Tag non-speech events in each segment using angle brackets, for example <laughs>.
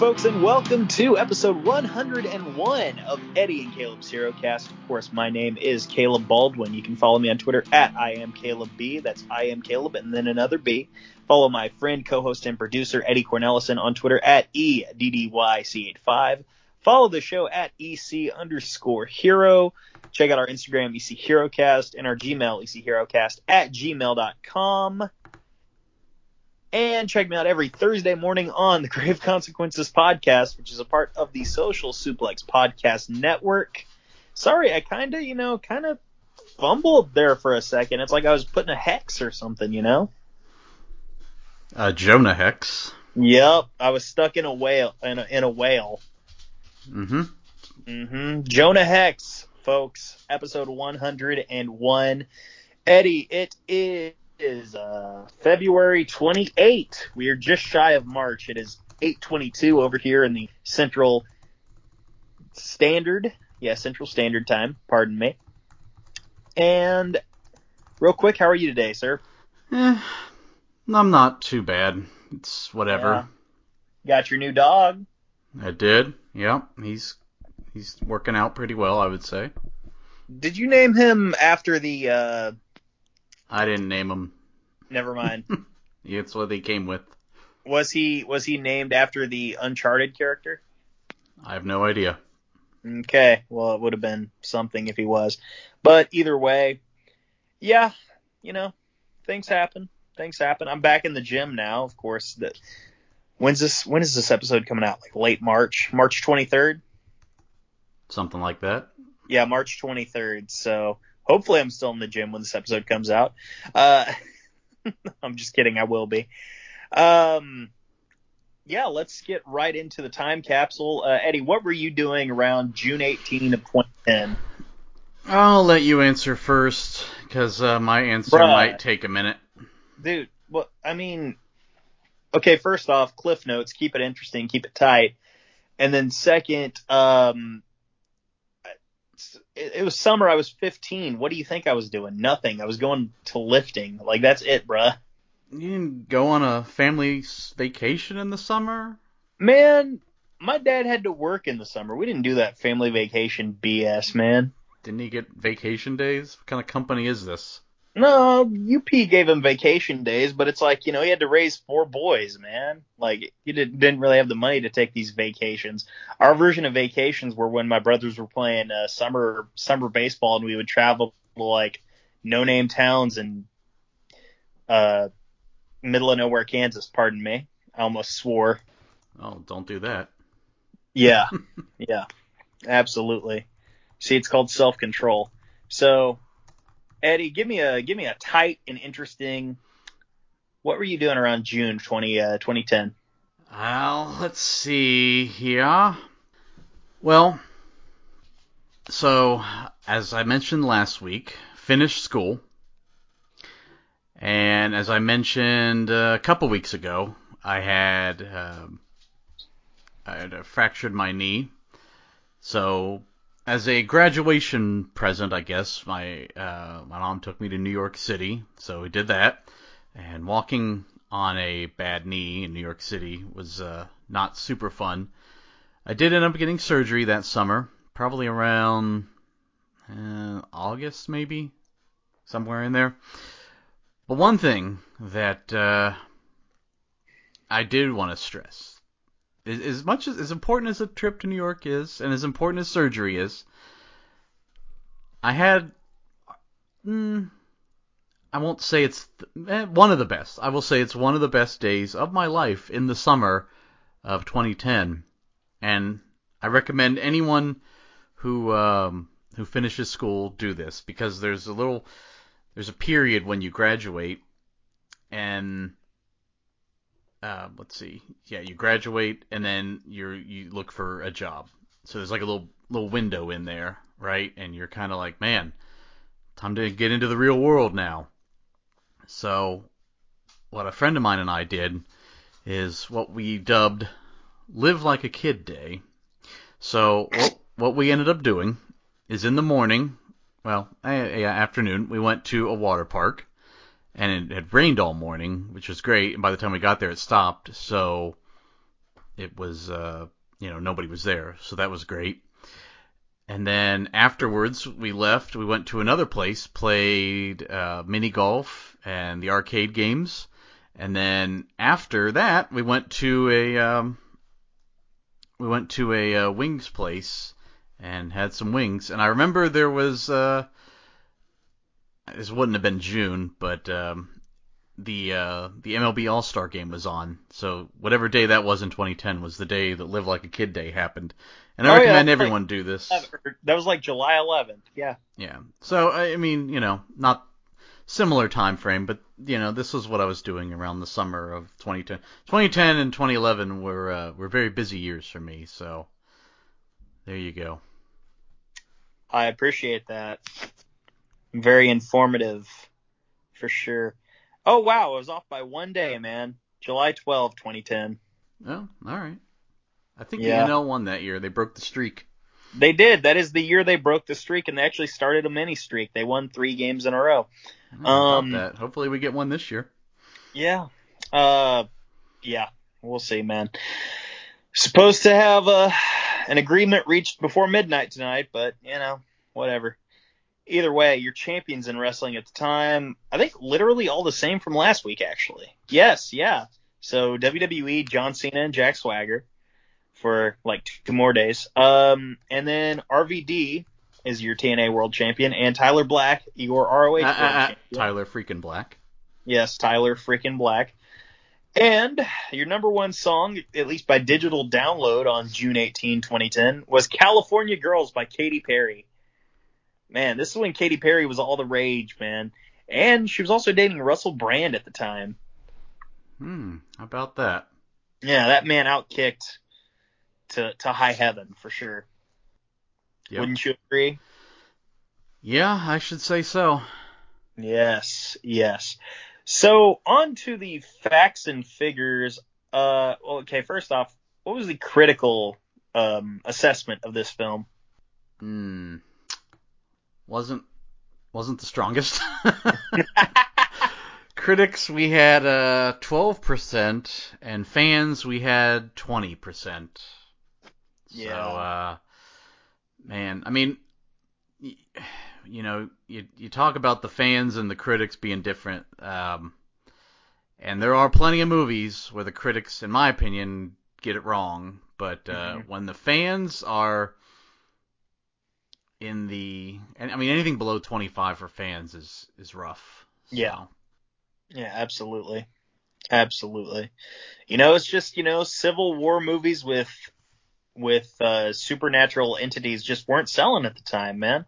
folks, and welcome to episode 101 of Eddie and Caleb's HeroCast. Of course, my name is Caleb Baldwin. You can follow me on Twitter at I am Caleb B. That's I am Caleb and then another B. Follow my friend, co-host, and producer Eddie Cornelison on Twitter at EDDYC85. Follow the show at EC underscore hero. Check out our Instagram, EC HeroCast, and our Gmail, ec ECHeroCast at gmail.com. And check me out every Thursday morning on the Grave Consequences podcast, which is a part of the Social Suplex Podcast Network. Sorry, I kind of, you know, kind of fumbled there for a second. It's like I was putting a hex or something, you know? Uh, Jonah Hex. Yep, I was stuck in a whale in a, in a whale. Mm-hmm. Mm-hmm. Jonah Hex, folks, episode 101. Eddie, it is is uh, February 28. We are just shy of March. It is 8:22 over here in the Central Standard, yeah, Central Standard Time. Pardon me. And real quick, how are you today, sir? Eh, I'm not too bad. It's whatever. Yeah. Got your new dog? I did. Yep, he's he's working out pretty well, I would say. Did you name him after the uh, I didn't name him. Never mind. <laughs> It's what they came with. Was he was he named after the Uncharted character? I have no idea. Okay, well it would have been something if he was. But either way, yeah, you know, things happen. Things happen. I'm back in the gym now, of course. That when's this when is this episode coming out? Like late March, March 23rd? Something like that. Yeah, March 23rd. So hopefully I'm still in the gym when this episode comes out. Uh, <laughs> I'm just kidding. I will be. Um, yeah, let's get right into the time capsule. Uh, Eddie, what were you doing around June 18 of 2010? I'll let you answer first, because uh, my answer Bruh. might take a minute. Dude, well, I mean, okay, first off, cliff notes, keep it interesting, keep it tight. And then second, um, it, it was summer. I was 15. What do you think I was doing? Nothing. I was going to lifting. Like that's it, bruh. You didn't go on a family vacation in the summer? Man, my dad had to work in the summer. We didn't do that family vacation BS, man. Didn't he get vacation days? What kind of company is this? No, UP gave him vacation days, but it's like, you know, he had to raise four boys, man. Like, he didn't, didn't really have the money to take these vacations. Our version of vacations were when my brothers were playing uh, summer summer baseball and we would travel to like no name towns in uh middle of nowhere Kansas, pardon me. I almost swore. Oh, don't do that. Yeah. <laughs> yeah. Absolutely. See, it's called self-control. So, Eddie, give me a give me a tight and interesting. What were you doing around June 20 uh, 2010? Well, let's see here. Well, so as I mentioned last week, finished school. And as I mentioned a couple weeks ago, I had um, I had uh, fractured my knee. So as a graduation present, I guess my uh, my mom took me to New York City, so we did that. And walking on a bad knee in New York City was uh, not super fun. I did end up getting surgery that summer, probably around uh, August, maybe somewhere in there. But one thing that uh, I did want to stress as, much as as important as a trip to New York is, and as important as surgery is, I had. Mm, I won't say it's th- eh, one of the best. I will say it's one of the best days of my life in the summer of 2010, and I recommend anyone who um, who finishes school do this because there's a little there's a period when you graduate and uh, let's see. Yeah, you graduate and then you're you look for a job. So there's like a little little window in there, right? And you're kind of like, man, time to get into the real world now. So what a friend of mine and I did is what we dubbed "Live Like a Kid Day." So what what we ended up doing is in the morning, well, eh, yeah, afternoon, we went to a water park and it had rained all morning, which was great. And by the time we got there, it stopped. So it was uh, you know nobody was there, so that was great. And then afterwards, we left. We went to another place, played uh, mini golf and the arcade games. And then after that, we went to a um, we went to a uh, wings place and had some wings. And I remember there was uh, this wouldn't have been June, but um, the uh, the MLB All Star Game was on. So whatever day that was in 2010 was the day that Live Like a Kid Day happened. And I Oh, yeah, recommend like- everyone do this. That was like July 11th. Yeah. Yeah. So I I mean, you know, not similar time frame, but you know, this was what I was doing around the summer of 2010. 2010 and 2011 were uh, were very busy years for me. So there you go. I appreciate that. Very informative, for sure. Oh wow, I was off by one day, man. July 12, 2010. Oh, all right. I think Yeah. the NL won that year. They broke the streak. They did. That is the year they broke the streak, and they actually started a mini streak. They won three games in a row. Um, that. Hopefully we get one this year. Yeah. Uh, yeah. We'll see, man. Supposed to have uh, an agreement reached before midnight tonight, but you know, whatever. Either way, your champions in wrestling at the time, I think literally all the same from last week, actually. Yes, yeah. So WWE, John Cena and Jack Swagger for like two more days. Um, and then RVD is your TNA World Champion, and Tyler Black, your ROH Uh, uh, Champion. Tyler freaking Black. Yes, Tyler freaking Black. And your number one song, at least by digital download on June 18, 2010, was California Girls by Katy Perry. Man, this is when Katy Perry was all the rage, man. And she was also dating Russell Brand at the time. Hmm. How about that? Yeah, that man outkicked to, to high heaven for sure. Yep. Wouldn't you agree? Yeah, I should say so. Yes, yes. So on to the facts and figures. Uh, well, okay. First off, what was the critical um, assessment of this film? Hmm. Wasn't wasn't the strongest. <laughs> Critics we had uh 12% and fans we had 20%. Yeah. So uh man, I mean y- you know, you you talk about the fans and the critics being different um and there are plenty of movies where the critics in my opinion get it wrong, but uh Mhm. when the fans are in the and I mean anything below 25 for fans is is rough. So, Yeah. Yeah, absolutely, absolutely. You know, it's just you know, Civil War movies with with uh, supernatural entities just weren't selling at the time, man.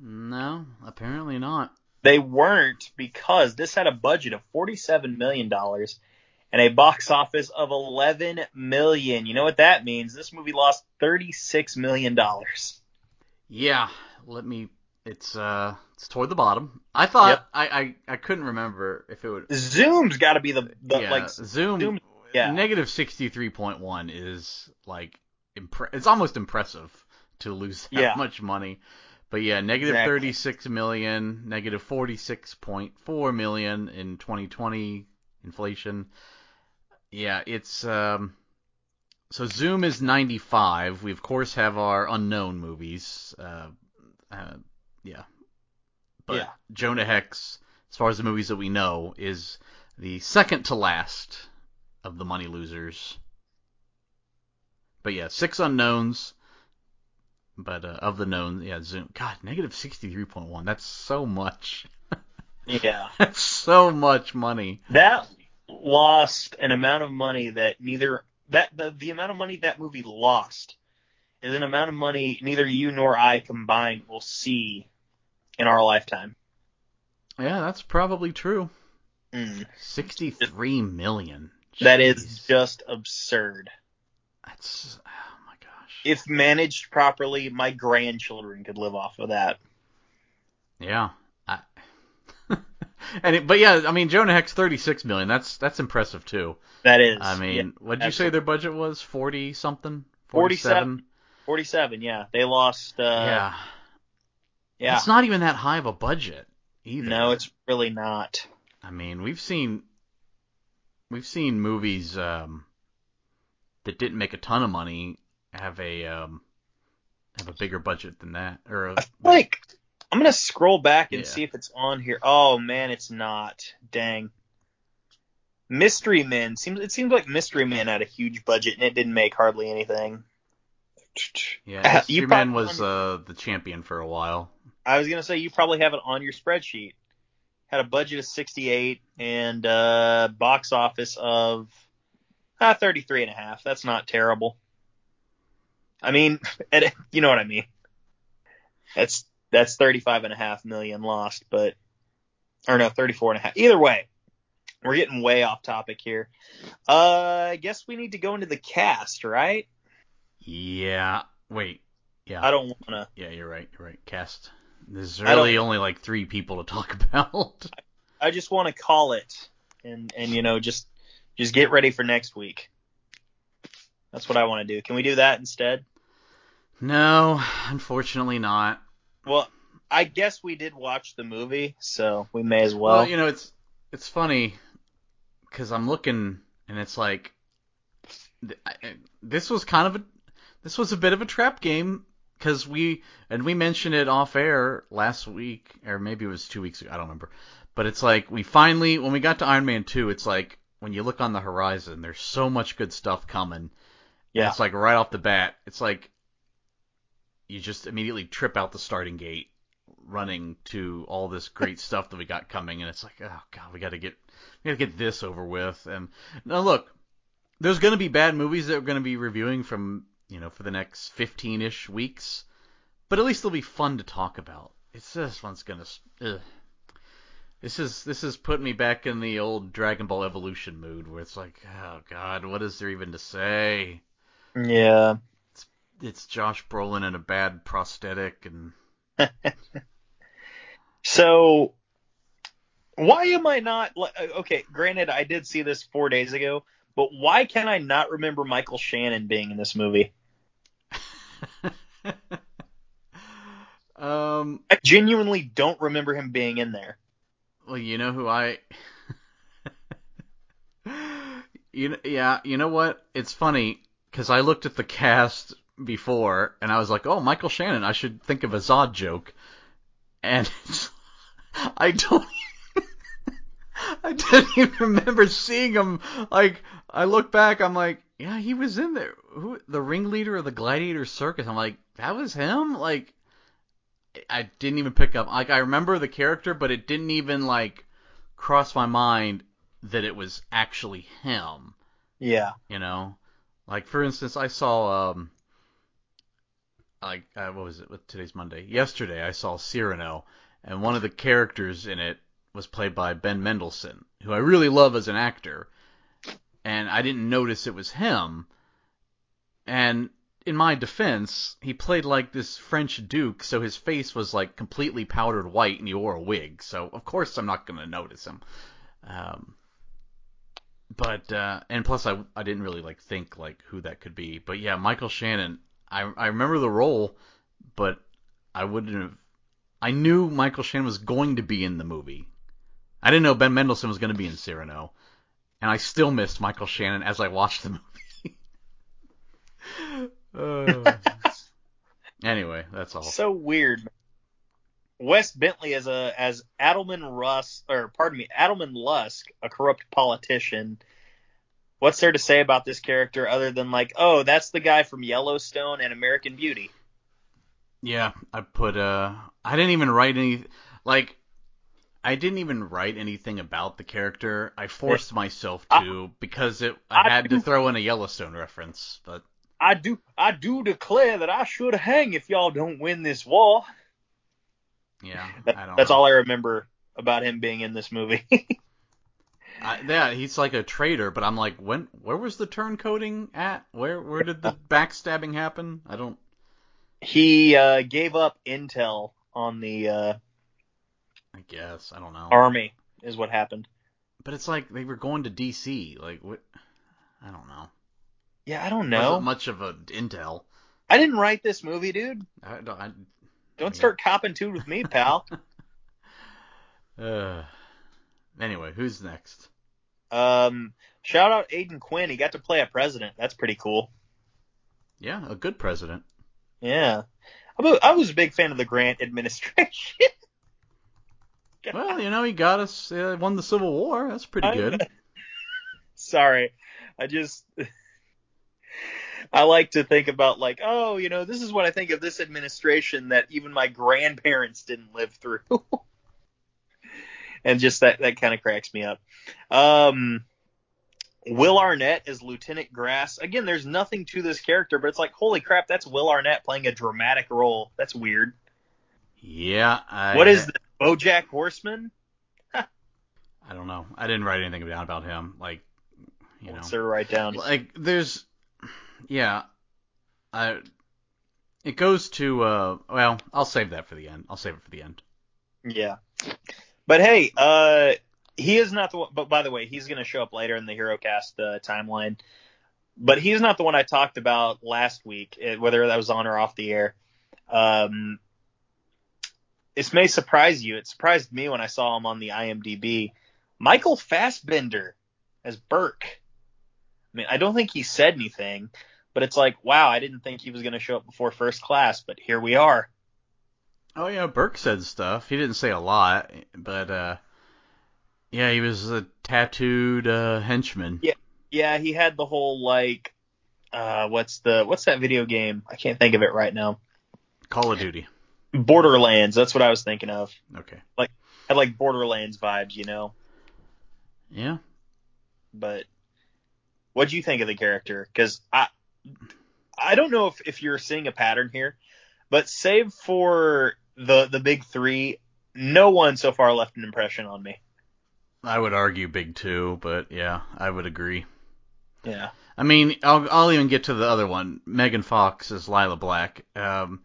No, apparently not. They weren't because this had a budget of forty-seven million dollars and a box office of eleven million. You know what that means? This movie lost thirty-six million dollars. Yeah, let me. It's uh, it's toward the bottom. I thought Yep. I, I I couldn't remember if it would. Zoom's got to be the, the yeah, like Zoom. Zoom- yeah. Negative sixty three point one is like impre- It's almost impressive to lose that Yeah. much money. But yeah, negative Exactly. thirty six million, negative forty six point four million in twenty twenty inflation. Yeah, it's um. So Zoom is 95. We of course have our unknown movies. Uh, uh, yeah. But Yeah. Jonah Hex, as far as the movies that we know, is the second to last of the money losers. But yeah, six unknowns. But uh, of the known, yeah, Zoom. God, negative 63.1. That's so much. <laughs> yeah. That's so much money. That lost an amount of money that neither that the, the amount of money that movie lost is an amount of money neither you nor I combined will see in our lifetime. Yeah, that's probably true. Mm. 63 million. That is Jeez. just absurd. That's oh my gosh. If managed properly, my grandchildren could live off of that. yeah. I, and it, but yeah, I mean Jonah Hex 36 million. That's that's impressive too. That is. I mean, yeah, what'd you say their budget was? 40 something? 47. 47. Yeah, they lost. Uh, yeah. yeah. It's not even that high of a budget either. No, it's really not. I mean, we've seen we've seen movies um that didn't make a ton of money have a um, have a bigger budget than that. Or a, Like, I'm gonna scroll back and Yeah. see if it's on here. Oh man, it's not. Dang. Mystery Men seems it seems like Mystery Men had a huge budget and it didn't make hardly anything. yeah, <laughs> Mystery probably- was uh, the champion for a while. I was gonna say you probably have it on your spreadsheet. Had a budget of 68 and uh box office of uh, 33 and a half. That's not terrible. I mean, <laughs> you know what I mean. That's that's 35 and a half million lost, but or no, 34 and a half. Either way, we're getting way off topic here. Uh, I guess we need to go into the cast, right? Yeah. Wait. Yeah. I don't want to. Yeah, you're right. You're right. Cast. There's really only like three people to talk <laughs> about. I just want to call it and and you know just just get ready for next week. That's what I want to do. Can we do that instead? no, unfortunately not. Well, I guess we did watch the movie, so we may as well. Well, you know, it's it's funny because I'm looking and it's like this was kind of a this was a bit of a trap game because we and we mentioned it off air last week or maybe it was two weeks ago I don't remember. But it's like we finally when we got to Iron Man two it's like when you look on the horizon there's so much good stuff coming. Yeah, it's like right off the bat it's like you just immediately trip out the starting gate running to all this great <laughs> stuff that we got coming and it's like oh god we got to get we got to get this over with. And now look there's going to be bad movies that we're going to be reviewing from you know for the next 15ish weeks but at least they'll be fun to talk about. It's this one's going to this is this is putting me back in the old Dragon Ball Evolution mood where it's like oh god what is there even to say? Yeah. It's Josh Brolin in a bad prosthetic and <laughs> So why am I not uh, okay? Granted, I did see this four days ago, but why can I not remember Michael Shannon being in this movie? <laughs> um I genuinely don't remember him being in there. Well, you know who I. <laughs> you yeah, you know what? It's funny because I looked at the cast before and I was like, oh, Michael Shannon. I should think of a Zod joke, and I don't. <laughs> I didn't even remember seeing him. Like, I look back, I'm like, yeah, he was in there. Who, the ringleader of the Gladiator Circus? I'm like, that was him. Like, I didn't even pick up. Like I remember the character, but it didn't even like cross my mind that it was actually him. Yeah. You know, like for instance, I saw um, like uh, what was it? What today's Monday? Yesterday, I saw Cyrano, and one of the characters in it was played by Ben Mendelsohn, who I really love as an actor, and I didn't notice it was him. And in my defense, he played like this French duke, so his face was like completely powdered white, and he wore a wig. So of course I'm not gonna notice him. Um, but uh, and plus I I didn't really like think like who that could be. But yeah, Michael Shannon. I I remember the role, but I wouldn't have. I knew Michael Shannon was going to be in the movie. I didn't know Ben Mendelsohn was going to be in Cyrano, and I still missed Michael Shannon as I watched the <laughs> movie. Uh, anyway, that's all. So weird. Wes Bentley as a as Adelman Russ or pardon me, Adleman Lusk, a corrupt politician. What's there to say about this character other than like, oh, that's the guy from Yellowstone and American Beauty? Yeah, I put uh I didn't even write any like I didn't even write anything about the character. I forced myself to because it I I had to throw in a Yellowstone reference, but I do I do declare that I should hang if y'all don't win this war. yeah, That- I don't that's all I remember about him being in this movie. <laughs> I, yeah, he's like a traitor, but I'm like, when where was the turncoating at? Where where did the backstabbing happen? I don't he uh, gave up intel on the uh, I guess, I don't know. army is what happened. But it's like they were going to DC, like what I don't know. Yeah, I don't Wasn't know. much of a intel. I didn't write this movie, dude. I don't I, Don't start copping to with me, pal. <laughs> Uh, anyway, who's next? Um, shout out Aidan Quinn. He got to play a president. That's pretty cool. Yeah, a good president. Yeah. I was a big fan of the Grant <laughs> administration. Well, you know, he got us, uh, won the Civil War. That's pretty good. <laughs> Sorry. I just <laughs> I like to think about like, oh, you know, this is what I think of this administration that even my grandparents didn't live through. And just that that kind of cracks me up. Um Will Arnett as Lieutenant Grass. Again, there's nothing to this character, but it's like, holy crap, that's Will Arnett playing a dramatic role. That's weird. Yeah. I, What is this? BoJack Horseman? <laughs> I don't know. I didn't write anything down about him. Like, you know, What's there to write down? like there's, yeah, I. It goes to uh, well, I'll save that for the end. I'll save it for the end. Yeah. But hey, uh, he is not the one. But by the way, he's going to show up later in the HeroCast uh, timeline. But he's not the one I talked about last week, eh, whether that was on or off the air. Um, this may surprise you. It surprised me when I saw him on the IMDb. Michael Fassbender as Burke. I mean, I don't think he said anything, but it's like, wow, I didn't think he was going to show up before first class, but here we are. Oh yeah, Burke said stuff. He didn't say a lot, but uh, yeah, he was a tattooed uh, henchman. Yeah. Yeah, he had the whole like uh what's the what's that video game? I can't think of it right now. Call of Duty. Borderlands, that's what I was thinking of. Okay. Like had like Borderlands vibes, you know. Yeah. But what do you think of the character? Because I I don't know if, if you're seeing a pattern here, but save for the the big three, no one so far left an impression on me. I would argue big two, but yeah, I would agree. Yeah. I mean, I'll I'll even get to the other one. Megan Fox as Lila Black. Um,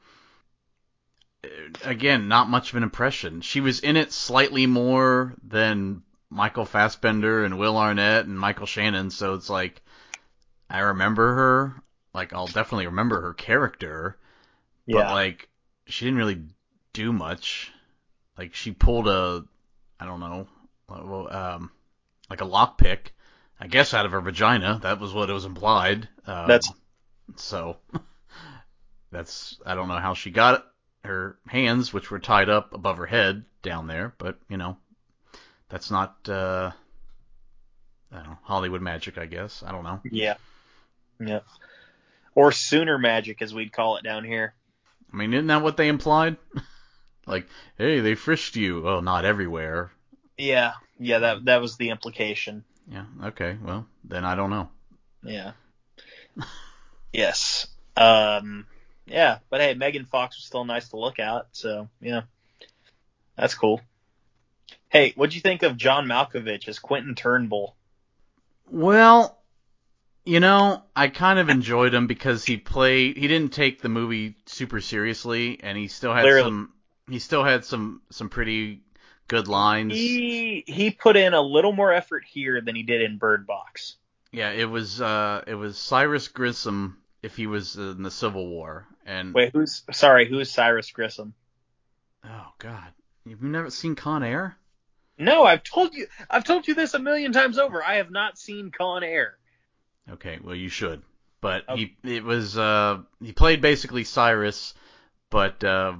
again, not much of an impression. She was in it slightly more than Michael Fassbender and Will Arnett and Michael Shannon, so it's like I remember her. Like I'll definitely remember her character, but Yeah. like she didn't really do much. Like she pulled a, I don't know, um, like a lockpick, I guess out of her vagina. That was what it was implied. Um, That's- so. <laughs> That's I don't know how she got it. Her hands, which were tied up above her head, down there, but you know, that's not uh, I don't know Hollywood magic, I guess. I don't know. yeah. Yeah. Or sooner magic as we'd call it down here. I mean, isn't that what they implied? <laughs> like, hey, they frisked you. Well, not everywhere. Yeah. Yeah, that that was the implication. Yeah. Okay. Well, then I don't know. Yeah. <laughs> yes. Um. Yeah, but hey, Megan Fox was still nice to look at, so yeah, that's cool. Hey, what'd you think of John Malkovich as Quentin Turnbull? Well, you know, I kind of enjoyed him because he played. He didn't take the movie super seriously, and he still had Clearly. some. He still had some some pretty good lines. He he put in a little more effort here than he did in Bird Box. Yeah, it was uh it was Cyrus Grissom if he was in the Civil War, and Wait, who's sorry? Who's Cyrus Grissom? oh god, you've never seen Con Air? No, I've told you. I've told you this a million times over. I have not seen Con Air. Okay, well you should. But Okay. he it was uh he played basically Cyrus, but uh,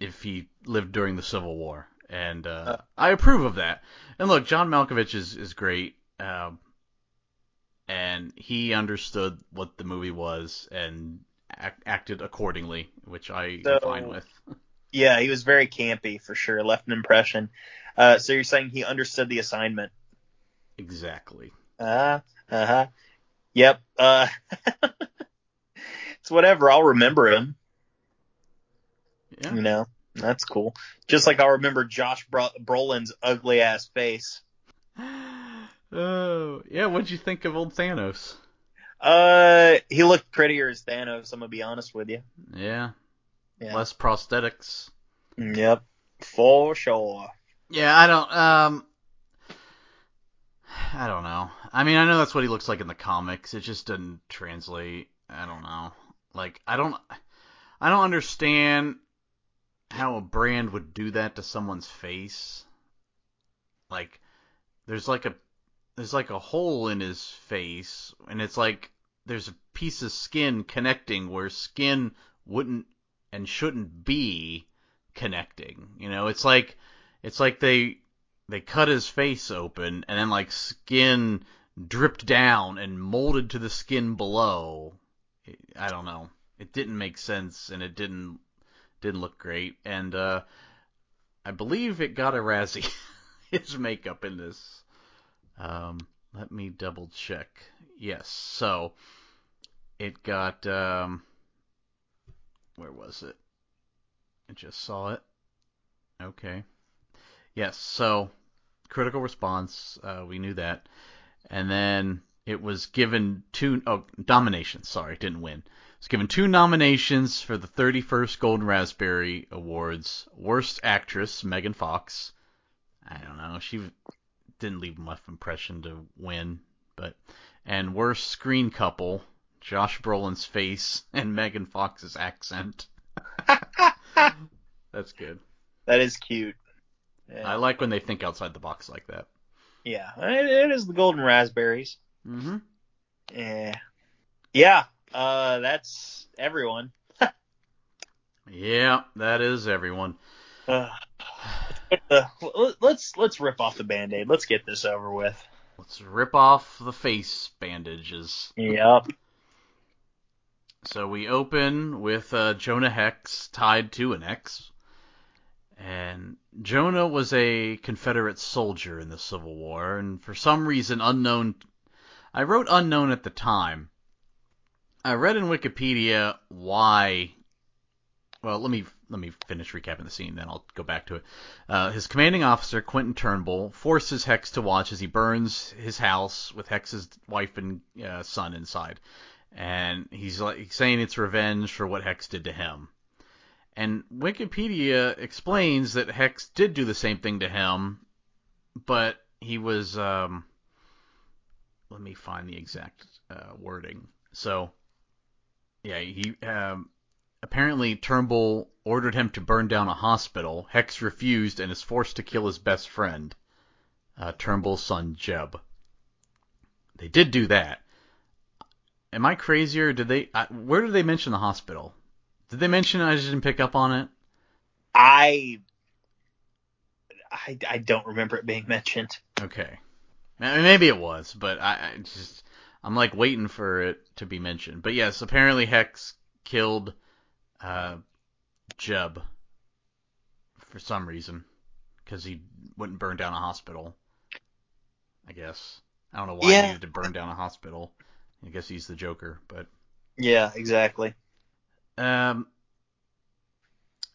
if he lived during the Civil War, and uh, Uh. I approve of that. And look, John Malkovich is is great, um, and he understood what the movie was and act, acted accordingly, which I So- am fine with. <laughs> Yeah, he was very campy for sure. Left an impression. Uh, so you're saying he understood the assignment? Exactly. Uh uh huh. Yep. Uh, <laughs> it's whatever. I'll remember him. Yeah. You know, that's cool. Just like I'll remember Josh Bro- Brolin's ugly ass face. <gasps> Oh, yeah. What'd you think of old Thanos? Uh, he looked prettier as Thanos. I'm gonna be honest with you. Yeah. Yeah. Less prosthetics. Yep. For sure. Yeah, I don't. Um, I don't know. I mean, I know that's what he looks like in the comics. It just doesn't translate. I don't know. Like, I don't. I don't understand how a brand would do that to someone's face. Like, there's like a there's like a hole in his face, and it's like there's a piece of skin connecting where skin wouldn't and shouldn't be connecting. You know, it's like it's like they they cut his face open and then like skin dripped down and molded to the skin below. I don't know. It didn't make sense and it didn't didn't look great and uh I believe it got a Razzie <laughs> his makeup in this. Um let me double check. Yes. So it got um where was it? I just saw it. Okay. Yes, so critical response, uh, we knew that. And then it was given two oh domination. sorry, didn't win. Was given two nominations for the 31st Golden Raspberry Awards. Worst Actress, Megan Fox. I don't know, she didn't leave much impression to win, but and worst screen couple, Josh Brolin's face <laughs> and Megan Fox's accent. <laughs> That's good. That is cute. I like when they think outside the box like that. Yeah, it, it is the golden raspberries. Mm-hmm. Yeah, yeah. Uh, that's everyone. Yeah, that is everyone. <sighs> Uh, let's let's rip off the band-aid. Let's get this over with. Let's rip off the face bandages. Yep. So we open with uh, Jonah Hex tied to an X. And Jonah was a Confederate soldier in the Civil War, and for some reason unknown. I wrote unknown at the time. I read in Wikipedia why. Well, let me let me finish recapping the scene, then I'll go back to it. Uh, his commanding officer, Quentin Turnbull, forces Hex to watch as he burns his house with Hex's wife and uh, son inside, and he's like saying it's revenge for what Hex did to him. And Wikipedia explains that Hex did do the same thing to him, but he was. Um, let me find the exact uh, wording. So, yeah, he um, apparently Turnbull ordered him to burn down a hospital. Hex refused and is forced to kill his best friend, uh, Turnbull's son Jeb. They did do that. Am I crazy or did they? Uh, where did they mention the hospital? Did they mention I just didn't pick up on it? I, I, I don't remember it being mentioned. Okay, maybe it was, but I, I just I'm like waiting for it to be mentioned. But yes, apparently Hex killed uh, Jeb for some reason because he wouldn't burn down a hospital. I guess I don't know why Yeah. he needed to burn down a hospital. I guess he's the Joker, but Yeah, exactly. Um,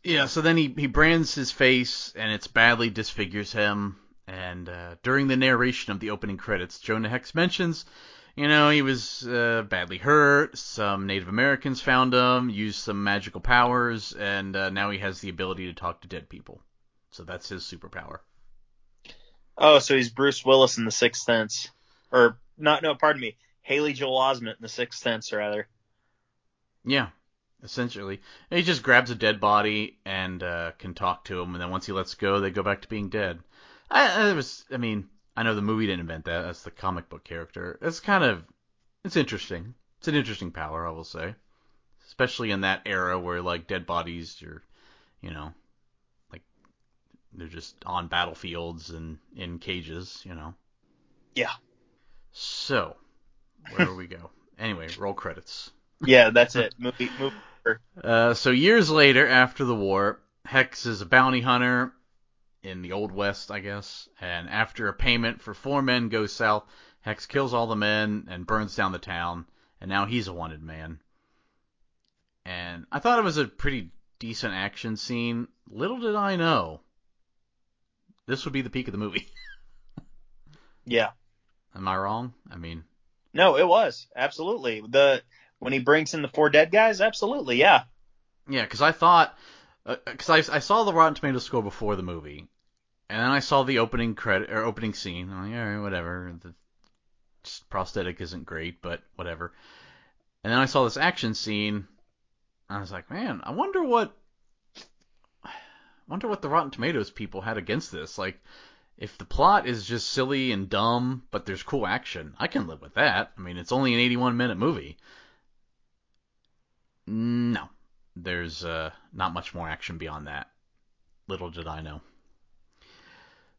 yeah, so then he, he brands his face, and it's badly disfigures him. And uh, during the narration of the opening credits, Jonah Hex mentions, you know, he was uh, badly hurt. Some Native Americans found him, used some magical powers, and uh, now he has the ability to talk to dead people. So that's his superpower. Oh, so he's Bruce Willis in The Sixth Sense, or not? No, pardon me, Haley Joel Osment in The Sixth Sense, rather. Yeah, essentially. And he just grabs a dead body and uh, can talk to him, and then once he lets go, they go back to being dead. I, I was, I mean, I know the movie didn't invent that. That's the comic book character. It's kind of, it's interesting. It's an interesting power, I will say, especially in that era where like dead bodies, you're, you know, like they're just on battlefields and in cages, you know. Yeah. So, where do we go? <laughs> Anyway, roll credits. Yeah, that's it. Movie, movie. Uh, so years later, after the war, Hex is a bounty hunter in the Old West, I guess. And after a payment for four men goes south, Hex kills all the men and burns down the town. And now he's a wanted man. And I thought it was a pretty decent action scene. Little did I know, this would be the peak of the movie. <laughs> Yeah. Am I wrong? I mean, No, it was absolutely the when he brings in the four dead guys. Absolutely, yeah. Yeah, because I thought, uh, because I, I saw the Rotten Tomatoes score before the movie, and then I saw the opening credit or opening scene. I'm like, all right, whatever. The prosthetic isn't great, but whatever. And then I saw this action scene. I was like, man, I wonder what, I wonder what the Rotten Tomatoes people had against this. Like, if the plot is just silly and dumb, but there's cool action, I can live with that. I mean, it's only an 81 minute movie. No, there's uh, not much more action beyond that. Little did I know.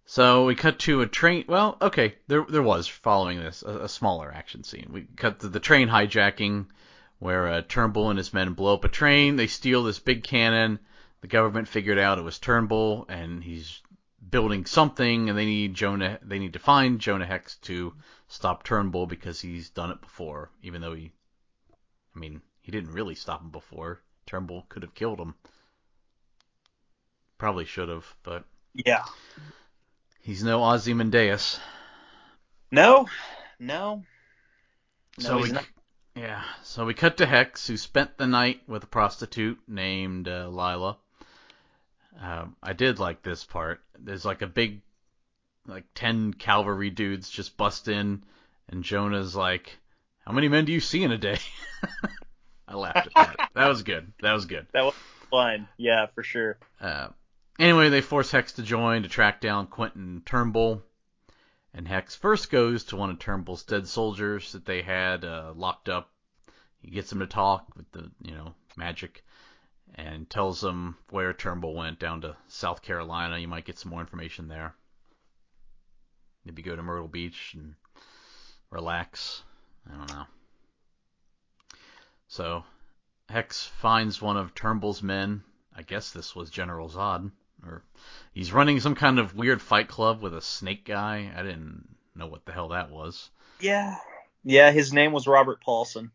So we cut to a train. Well, okay, there there was following this a, a smaller action scene. We cut to the train hijacking, where uh, Turnbull and his men blow up a train. They steal this big cannon. The government figured out it was Turnbull, and he's building something, and they need Jonah. They need to find Jonah Hex to stop Turnbull because he's done it before, even though he, I mean, he didn't really stop him before. Turnbull could have killed him. Probably should have, but Yeah. He's no Ozymandias. No. No. No, so we, not. yeah, so we cut to Hex, who spent the night with a prostitute named uh, Lila. Um, I did like this part. There's like a big, like ten cavalry dudes just bust in, and Jonah's like, "How many men do you see in a day?" <laughs> I laughed at that. that was good. That was good. That was fun. Yeah, for sure. Uh, anyway, they force Hex to join to track down Quentin Turnbull. And Hex first goes to one of Turnbull's dead soldiers that they had uh, locked up. He gets him to talk with the, you know, magic and tells him where Turnbull went down to South Carolina. You might get some more information there. Maybe go to Myrtle Beach and relax. I don't know. So Hex finds one of Turnbull's men. I guess this was General Zod. Or he's running some kind of weird fight club with a snake guy. I didn't know what the hell that was. Yeah. Yeah, his name was Robert Paulson.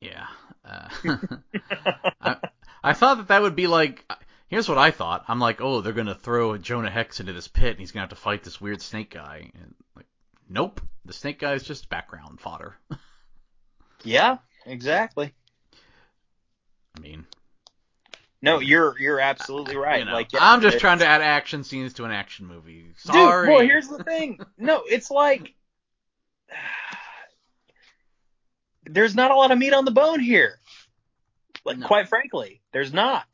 Yeah. Uh, <laughs> I, I thought that that would be like. Here's what I thought. I'm like, oh, they're gonna throw Jonah Hex into this pit, and he's gonna have to fight this weird snake guy. And like, nope, the snake guy is just background fodder. <laughs> Yeah, exactly. I mean, No, you're you're absolutely right. you know, like yeah, I'm just trying to add action scenes to an action movie. Dude, Sorry. well, here's the thing. No, it's like <sighs> there's not a lot of meat on the bone here. Like, No. quite frankly, there's not.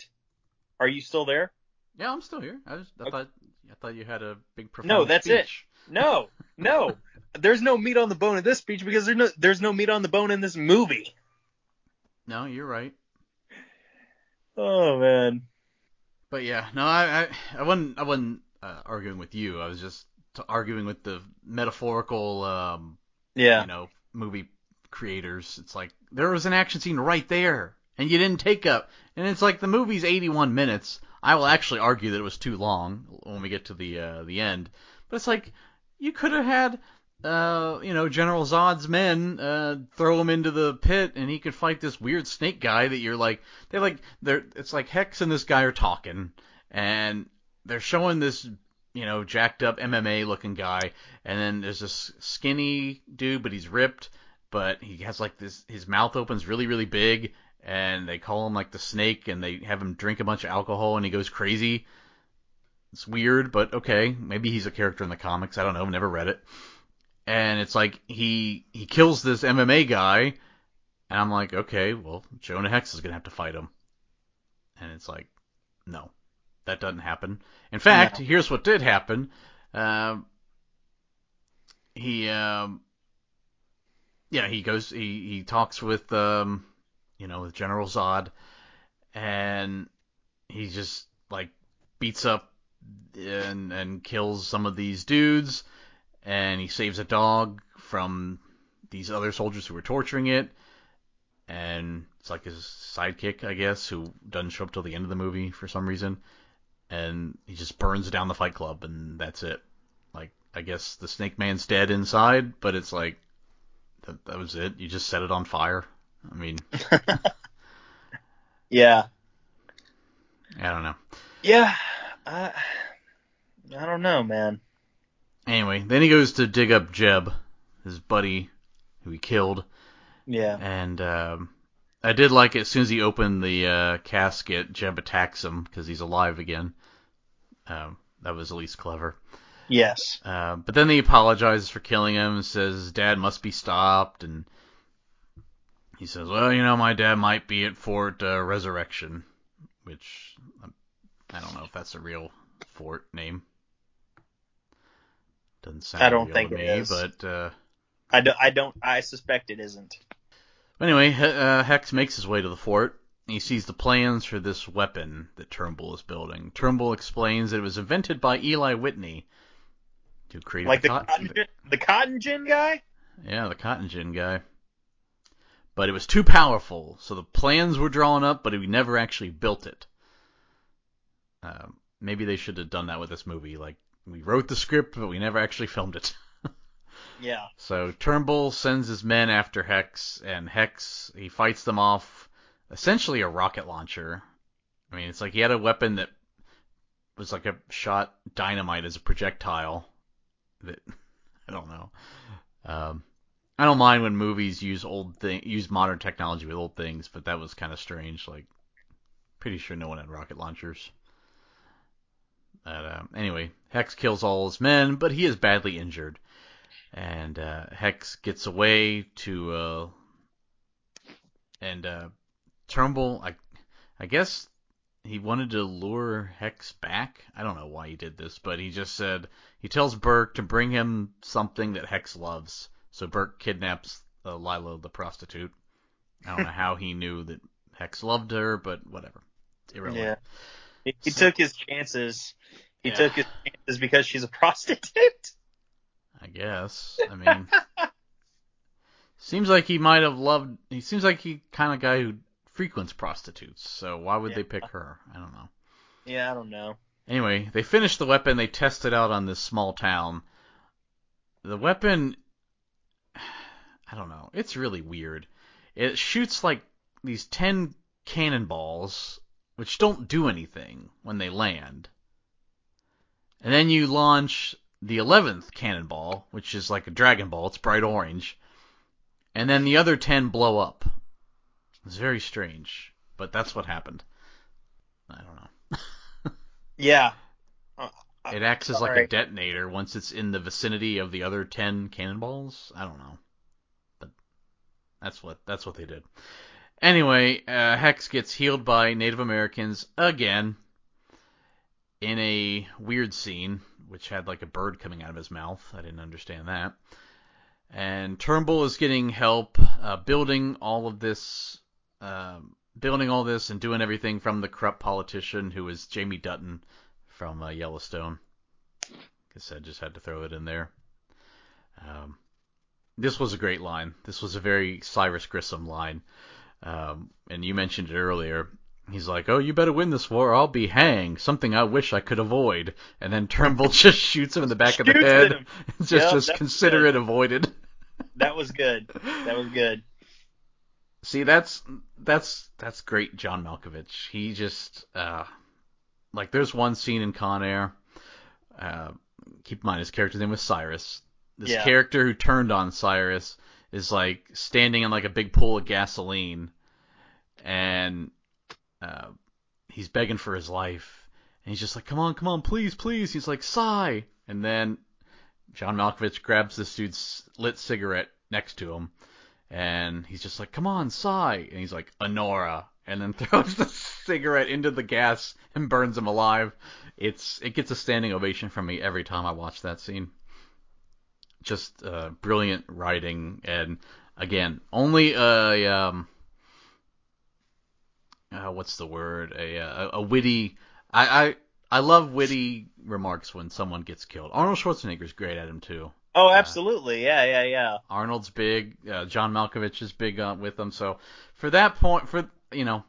Are you still there? Yeah, I'm still here. I just I Okay. thought I thought you had a big profound No, that's it. No, no. there's no meat on the bone in this speech because there's no there's no meat on the bone in this movie. No, you're right. Oh man. But yeah, no, I I, I wasn't I wasn't uh, arguing with you. I was just t- arguing with the metaphorical, um, Yeah. you know, movie creators. It's like there was an action scene right there, and you didn't take up. And it's like the movie's 81 minutes. I will actually argue that it was too long when we get to the uh, the end. But it's like you could have had. Uh, you know, General Zod's men, uh, throw him into the pit and he could fight this weird snake guy that you're like, they're like, they're, it's like Hex and this guy are talking and they're showing this, you know, jacked up MMA looking guy, and then there's this skinny dude, but he's ripped, but he has like this, his mouth opens really, really big, and they call him like the snake, and they have him drink a bunch of alcohol, and he goes crazy. It's weird, but okay, maybe he's a character in the comics. I don't know, never read it. And it's like he he kills this MMA guy, and I'm like, okay, well, Jonah Hex is gonna have to fight him. And it's like, no, that doesn't happen. In fact, No. here's what did happen. Um, he, um, yeah, he goes, he, he talks with, um, you know, with General Zod, and he just like beats up and and kills some of these dudes, and he saves a dog from these other soldiers who were torturing it, and it's like his sidekick, I guess, who doesn't show up till the end of the movie for some reason, and he just burns down the Fight Club, and that's it. Like, I guess the Snake Man's dead inside, but it's like that, that was it. You just set it on fire. I mean, <laughs> Yeah. I don't know. Yeah. I I don't know, man. Anyway, then he goes to dig up Jeb, his buddy who he killed, Yeah. and um, I did like it as soon as he opened the uh, casket, Jeb attacks him because he's alive again. Um, that was at least clever. Yes. Uh, but then he apologizes for killing him and says his dad must be stopped, and he says, "Well, you know, my dad might be at Fort uh, Resurrection, which I don't know if that's a real fort name. Doesn't sound I don't think it me, is. but uh, I, do, I don't. I suspect it isn't. anyway, He- uh, Hex makes his way to the fort. He sees the plans for this weapon that Turnbull is building. Turnbull explains that it was invented by Eli Whitney, to create Like the cotton- cotton gin, the cotton gin guy. Yeah, the cotton gin guy. But it was too powerful, so the plans were drawn up, but we never actually built it. Uh, maybe they should have done that with this movie. Like, we wrote the script, but we never actually filmed it. <laughs> Yeah. so Turnbull sends his men after Hex, and Hex, he fights them off, essentially a rocket launcher. I mean, it's like he had a weapon that was like a shot dynamite as a projectile. That <laughs> I don't know. Um, I don't mind when movies use old thing, use modern technology with old things, but that was kind of strange. Like, pretty sure no one had rocket launchers. But, um, anyway, Hex kills all his men, but he is badly injured, and uh, Hex gets away to, uh, and uh, Turnbull, I, I guess he wanted to lure Hex back. I don't know why he did this, but he just said he tells Burke to bring him something that Hex loves. So Burke kidnaps uh, Lilah the prostitute. I don't know <laughs> how he knew that Hex loved her, but whatever. It's irrelevant. Yeah. He, he So- took his chances. He Yeah. took his chances because she's a prostitute. I guess. I mean, <laughs> seems like he might have loved. He seems like he kind of guy who frequents prostitutes. So why would Yeah. they pick her? I don't know. Yeah, I don't know. Anyway, they finish the weapon. They test it out on this small town. The weapon, I don't know. It's really weird. It shoots like these ten cannonballs, which don't do anything when they land. And then you launch the eleventh cannonball, which is like a Dragon Ball. It's bright orange. And then the other ten blow up. It's very strange, but that's what happened. I don't know. <laughs> Yeah. It acts as like a detonator once it's in the vicinity of the other ten cannonballs. I don't know, but that's what that's what they did. Anyway, uh, Hex gets healed by Native Americans again in a weird scene, which had like a bird coming out of his mouth. I didn't understand that. And Turnbull is getting help uh, building all of this, um, building all this and doing everything from the corrupt politician who is Jamie Dutton from uh, Yellowstone. Guess I just had to throw it in there. Um, this was a great line. This was a very Cyrus Grissom line. Um, and you mentioned it earlier. He's like, "Oh, you better win this war, or I'll be hanged. Something I wish I could avoid." And then Turnbull <laughs> just shoots him in the back of the Shoots head. <laughs> just, Yep, just consider good. it avoided. That was good. That was good. <laughs> See, that's that's that's great, John Malkovich. He just uh, like there's one scene in Con Air. Uh, keep in mind his character's name was Cyrus. This Yeah. character who turned on Cyrus is like standing in like a big pool of gasoline, and uh, he's begging for his life, and he's just like, "Come on, come on, please, please." He's like, "Sigh," and then John Malkovich grabs this dude's lit cigarette next to him, and he's just like, "Come on, sigh," and he's like, "Honora," and then <laughs> throws the cigarette into the gas and burns him alive. It's it gets a standing ovation from me every time I watch that scene. Just uh, brilliant writing, and again, only a um, uh, what's the word? A a, a witty. I, I I love witty remarks when someone gets killed. Arnold Schwarzenegger's great at him too. Oh, absolutely. Yeah, yeah, yeah. Arnold's big. Uh, John Malkovich is big uh, with them. So for that point, for you know,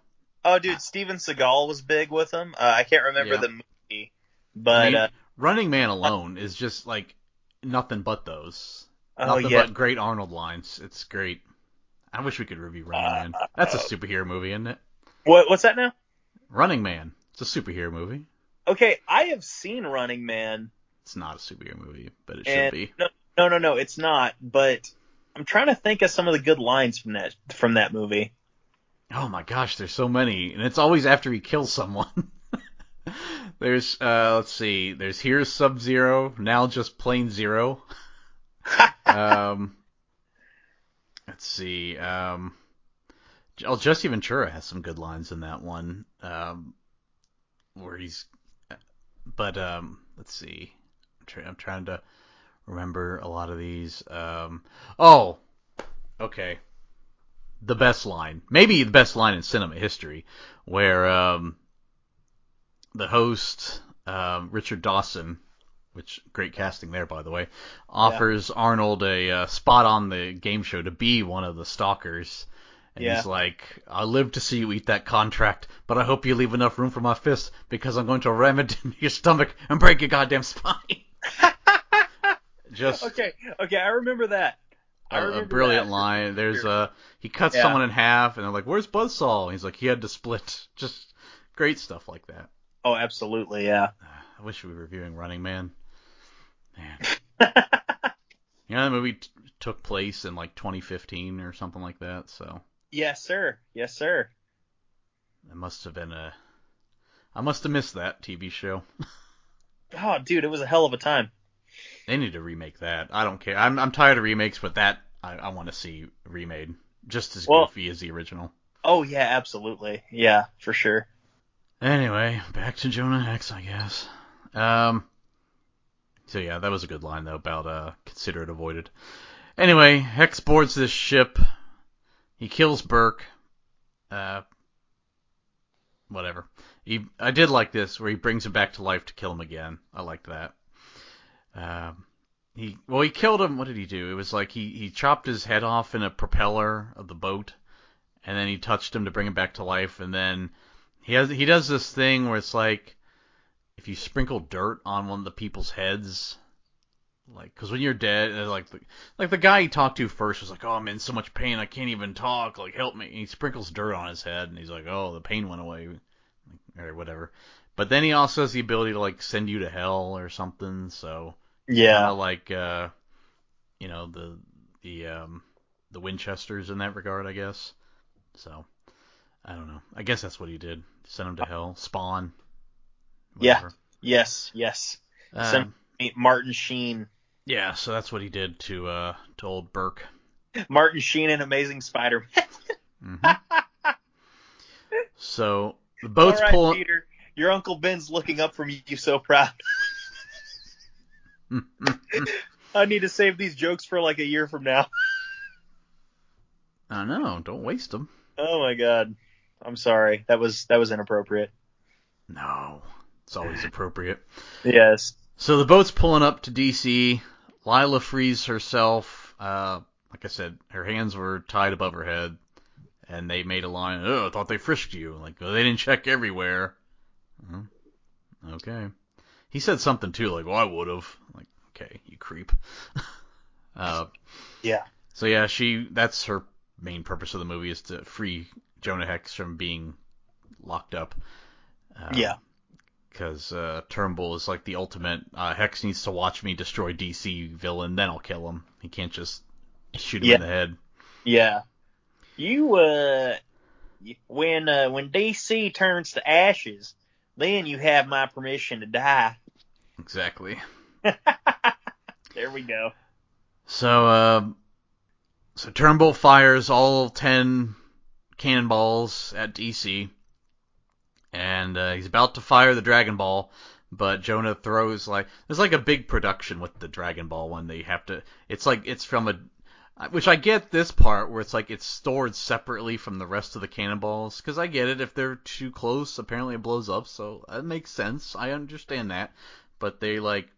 Oh, dude, Steven Seagal was big with him. Uh, I can't remember Yeah. the movie, but I mean, uh, Running Man alone is just like nothing but those. oh nothing yeah, but great Arnold lines. It's great. I wish we could review Running Man. That's a uh, superhero movie, isn't it? what what's that now? Running Man. It's a superhero movie. Okay, I have seen Running Man, It's not a superhero movie, but it should be. no, no, no, no, it's not. But I'm trying to think of some of the good lines from that from that movie. Oh my gosh, there's so many, and it's always after he kills someone. <laughs> there's uh let's see, there's here's Sub Zero, now just plain Zero. <laughs> um let's see, um oh Jesse Ventura has some good lines in that one. Um where he's but um let's see. I'm, try, I'm trying to remember a lot of these. Um, oh, okay. The best line, maybe the best line in cinema history, where um, the host um, Richard Dawson, which great casting there by the way, offers Arnold a uh, spot on the game show to be one of the stalkers. And Yeah. he's like, I live to see you eat that contract, but I hope you leave enough room for my fist because I'm going to ram it <laughs> into your stomach and break your goddamn spine. <laughs> Just Okay, okay, I remember that. I a, brilliant that. line. There's a he cuts Yeah. someone in half, and they're like, "Where's Buzzsaw?" He's like, "He had to split." <laughs> Just great stuff like that. Oh, absolutely, yeah. <sighs> I wish we were viewing Running Man. Man, <laughs> you know, the movie t- took place in like 2015 or something like that, so yes, sir. Yes, sir. it must have been a. I must have missed that TV show. <laughs> Oh, dude, it was a hell of a time. They need to remake that. I don't care. I'm I'm tired of remakes, but that I, I want to see remade, just as Well- goofy as the original. Oh yeah, absolutely. Yeah, for sure. Anyway, back to Jonah Hex, I guess. Um. So yeah, that was a good line though about uh consider it avoided. Anyway, Hex boards this ship. He kills Burke. Uh. Whatever. He I did like this where he brings him back to life to kill him again. I liked that. Um. He well he killed him. What did he do? It was like he he chopped his head off in a propeller of the boat, and then he touched him to bring him back to life, and then he has he does this thing where it's like if you sprinkle dirt on one of the people's heads, like because when you're dead, like the, like the guy he talked to first was like, oh I'm in so much pain I can't even talk, like help me. And he sprinkles dirt on his head, and he's like, oh the pain went away, or whatever. But then he also has the ability to like send you to hell or something, so Yeah. like uh, you know the the um the Winchesters in that regard, I guess. So I don't know. I guess that's what he did. Send him to hell. Spawn. Yeah. Yes, yes. Um, Send- Martin Sheen. yeah. So that's what he did to uh to old Burke. Martin Sheen and Amazing Spider-Man. hmm <laughs> so the boat's All right, pulling. Peter. Your Uncle Ben's looking up from you so proud. <laughs> I need to save these jokes for like a year from now. I know. Don't waste them. Oh my god. I'm sorry. That was that was inappropriate. No. It's always <laughs> appropriate. Yes. So the boat's pulling up to DC. Lilah frees herself. Uh, like I said, her hands were tied above her head, and they made a line. Oh, I thought they frisked you. Like well, they didn't check everywhere. Mhm. Okay. He said something too, like, "Well, I would have." Like, okay, you creep. <laughs> uh, Yeah. so yeah, she. That's her main purpose of the movie is to free Jonah Hex from being locked up. Um, Yeah. because uh, Turnbull is like the ultimate. Uh, Hex needs to watch me destroy DC villain, then I'll kill him. He can't just shoot him Yeah. in the head. Yeah. You uh when uh when DC turns to ashes, then you have my permission to die. Exactly. <laughs> There we go. So, uh, so Turnbull fires all ten cannonballs at DC, and uh, he's about to fire the Dragon Ball, but Jonah throws like there's like a big production with the Dragon Ball one. they have to. It's like it's from a which I get this part where it's like it's stored separately from the rest of the cannonballs because I get it if they're too close apparently it blows up so that makes sense I understand that but they like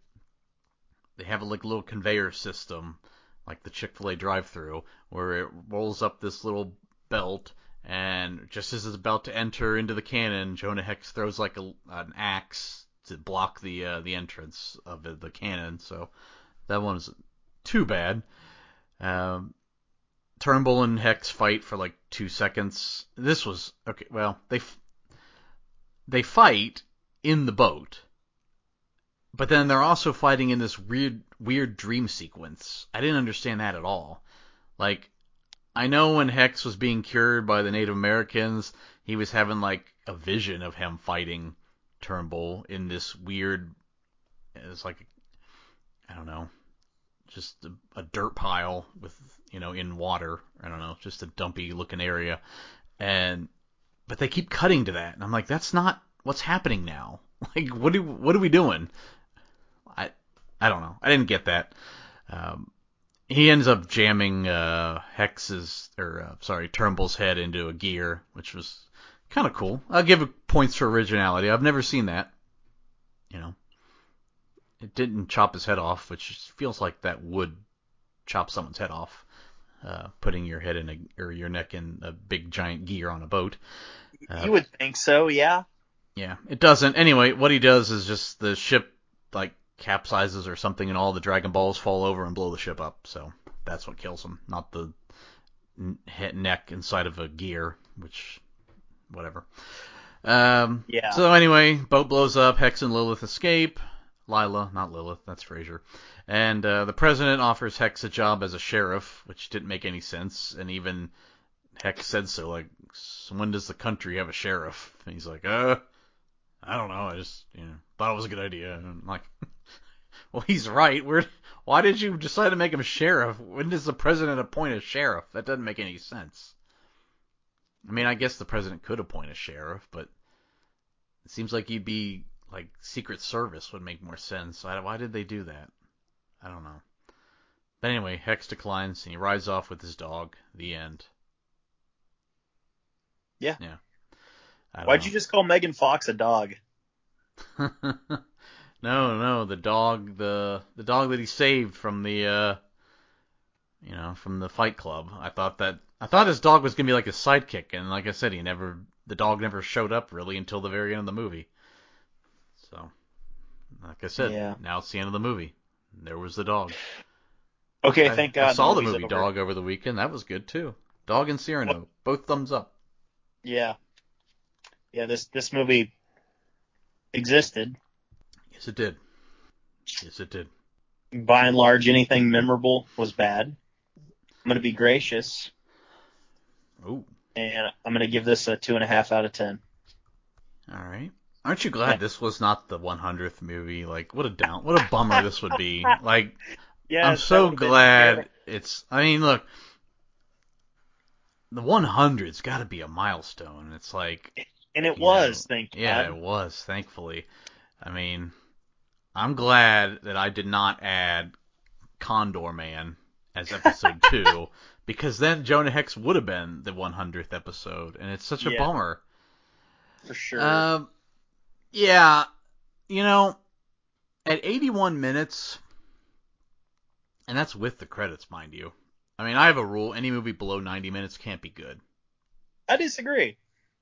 they have a like little conveyor system like the Chick-fil-A drive-through where it rolls up this little belt and just as it's about to enter into the cannon Jonah Hex throws like a, an axe to block the uh, the entrance of the, the cannon so that one's too bad um, Turnbull and Hex fight for like two seconds. This was okay. Well, they f- they fight in the boat, but then they're also fighting in this weird weird dream sequence. I didn't understand that at all. Like, I know when Hex was being cured by the Native Americans, he was having like a vision of him fighting Turnbull in this weird. It's like I don't know just a, a dirt pile with you know in water. I don't know, just a dumpy looking area, and but they keep cutting to that, and I'm like, that's not what's happening now. <laughs> Like, what do what are we doing? I don't know. I didn't get that. Um, he ends up jamming uh, Hex's or uh, sorry Turnbull's head into a gear, which was kind of cool. I'll give it points for originality. I've never seen that. You know, it didn't chop his head off, which feels like that would chop someone's head off. Uh, putting your head in a or your neck in a big giant gear on a boat. Uh, you would think so, yeah. Yeah, it doesn't. Anyway, what he does is just the ship like capsizes or something, and all the Dragon Balls fall over and blow the ship up. So that's what kills him, not the hit neck inside of a gear, which whatever. Um, yeah. So anyway, boat blows up. Hex and Lilith escape. Lilah, not Lilith, that's Frasier. And uh, the president offers Hex a job as a sheriff, which didn't make any sense. And even Hex said so, like, when does the country have a sheriff? And he's like, uh, I don't know. I just, you know, thought it was a good idea. And I'm like, <laughs> well, he's right. Where, why did you decide to make him sheriff? When does the president appoint a sheriff? That doesn't make any sense. I mean, I guess the president could appoint a sheriff, but it seems like you'd be like Secret Service would make more sense. Why did they do that? I don't know. But anyway, Hex declines and he rides off with his dog. The end. Yeah. Yeah. Why'd know. you just call Megan Fox a dog? <laughs> no, no, the dog, the the dog that he saved from the, uh, you know, from the Fight Club. I thought that I thought his dog was gonna be like a sidekick, and like I said, he never, the dog never showed up really until the very end of the movie. So, like I said, yeah. now it's the end of the movie. There was the dog. Okay, I, thank God. I saw the movie over. Dog over the weekend. That was good too. Dog and Cyrano, both thumbs up. Yeah, yeah. This this movie existed. Yes, it did. Yes, it did. By and large, anything memorable was bad. I'm gonna be gracious. Ooh. And I'm gonna give this a two and a half out of ten. All right. Aren't you glad yeah. this was not the 100th movie? Like, what a down, what a bummer this would be. <laughs> Like, yeah, I'm so glad it's. I mean, look, the 100's got to be a milestone. It's like, and it was, know, thank Yeah, it was, thankfully. I mean, I'm glad that I did not add Condorman as episode <laughs> two, because then Jonah Hex would have been the 100th episode, and it's such a yeah, bummer. For sure. Um, yeah, you know, at 81 minutes, and that's with the credits, mind you. I mean, I have a rule: any movie below 90 minutes can't be good. I disagree.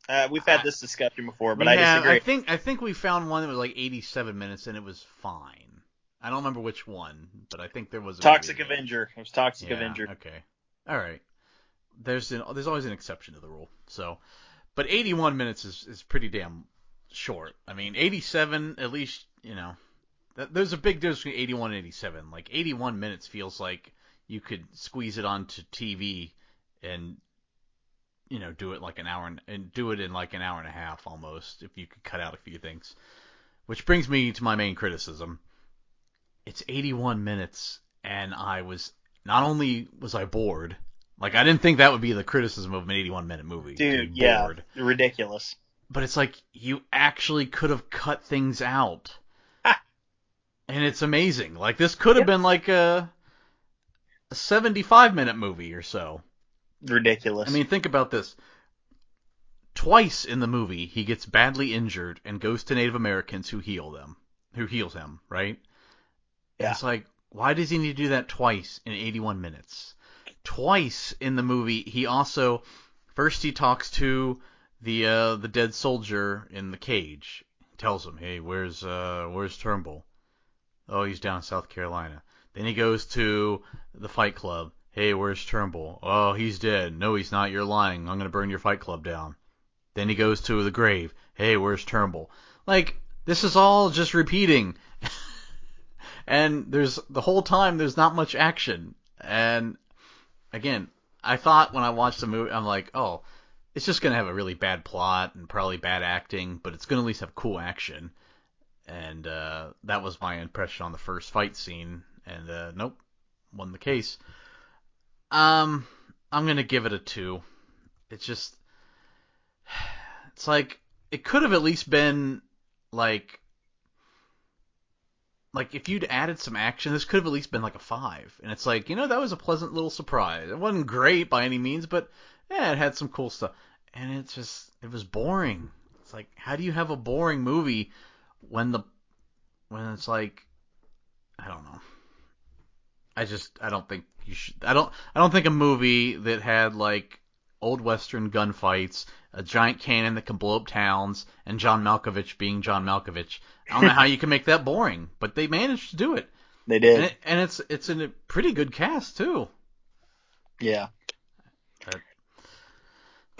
Uh, we've had this discussion before, but I disagree. I think I think we found one that was like 87 minutes, and it was fine. I don't remember which one, but I think there was a Toxic Avenger. It was Toxic yeah, Avenger. Okay. All right. There's an, there's always an exception to the rule. So, but 81 minutes is is pretty damn short. I mean, 87 at least, you know, there's a big difference between 81 and 87. Like 81 minutes feels like you could squeeze it onto TV and you know do it like an hour and, and do it in like an hour and a half almost if you could cut out a few things. Which brings me to my main criticism. It's 81 minutes and I was not only was I bored, like I didn't think that would be the criticism of an 81 minute movie. Dude, yeah, ridiculous but it's like you actually could have cut things out. and it's amazing. Like this could have been like a, a 75 minute movie or so. Ridiculous. I mean, think about this. Twice in the movie, he gets badly injured and goes to Native Americans who heal them, who heals him, right? Yeah. it's like, why does he need to do that twice in 81 minutes? Twice in the movie, he also first he talks to the uh, the dead soldier in the cage. Tells him, "Hey, where's uh, where's Turnbull? Oh, he's down in South Carolina." Then he goes to the Fight Club. Hey, where's Turnbull? Oh, he's dead. No, he's not. You're lying. I'm gonna burn your Fight Club down. Then he goes to the grave. Hey, where's Turnbull? Like this is all just repeating. <laughs> and there's the whole time there's not much action. And again, I thought when I watched the movie, I'm like, oh, it's just gonna have a really bad plot and probably bad acting, but it's gonna at least have cool action. And uh, that was my impression on the first fight scene. And uh, nope, won the case. Um, I'm gonna give it a two. It's just, it's like it could have at least been like like if you'd added some action, this could have at least been like a five. And it's like, you know, that was a pleasant little surprise. It wasn't great by any means, but yeah, it had some cool stuff. And it just it was boring. It's like, how do you have a boring movie when the when it's like I don't know. I just I don't think you should I don't I don't think a movie that had like old western gunfights, a giant cannon that can blow up towns, and John Malkovich being John Malkovich. I don't know how you can make that boring, but they managed to do it. They did. And, it, and it's it's a pretty good cast too. Yeah. But-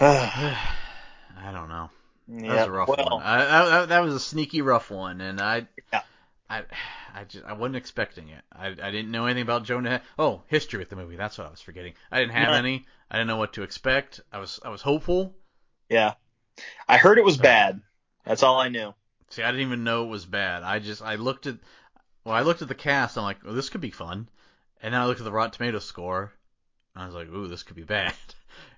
<sighs> I don't know. That yeah. was a rough well, one. I, I, that was a sneaky rough one, and I, Yeah. I, <sighs> I just I wasn't expecting it. I, I didn't know anything about Jonah. Oh, history with the movie. That's what I was forgetting. I didn't have Yeah. any. I didn't know what to expect. I was I was hopeful. yeah. I heard it was bad. That's all I knew. See, I didn't even know it was bad. I just I looked at well, I looked at the cast. I'm like, oh, this could be fun. And then I looked at the Rotten Tomatoes score. And I was like, ooh, this could be bad. <laughs>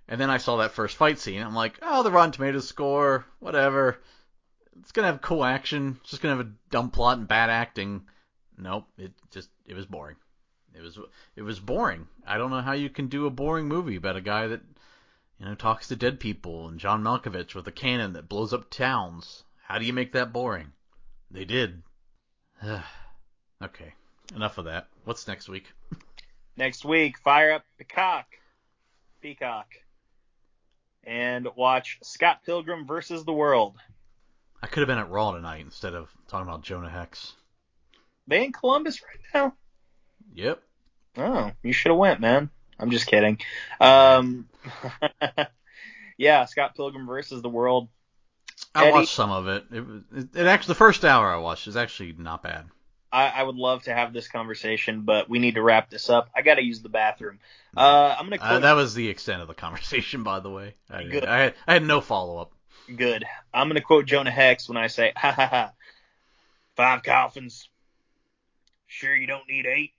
And then I saw that first fight scene. I'm like, oh, the Rotten Tomatoes score, whatever. It's gonna have cool action. It's just gonna have a dumb plot and bad acting. Nope, it just it was boring. It was it was boring. I don't know how you can do a boring movie about a guy that you know talks to dead people and John Malkovich with a cannon that blows up towns. How do you make that boring? They did. <sighs> okay, enough of that. What's next week? <laughs> Next week, fire up Peacock. Peacock. And watch Scott Pilgrim versus the World. I could have been at Raw tonight instead of talking about Jonah Hex. They in Columbus right now? Yep. Oh, you should have went, man. I'm just kidding. Um, <laughs> yeah, Scott Pilgrim versus the World. I Eddie- watched some of it. It was it, it actually the first hour I watched is actually not bad. I, I would love to have this conversation, but we need to wrap this up. I got to use the bathroom. Uh, I'm gonna Uh, that was the extent of the conversation, by the way. I, Good. I, had, I had no follow up. Good. I'm gonna quote Jonah Hex when I say, "Ha ha ha, five coffins. Sure, you don't need eight.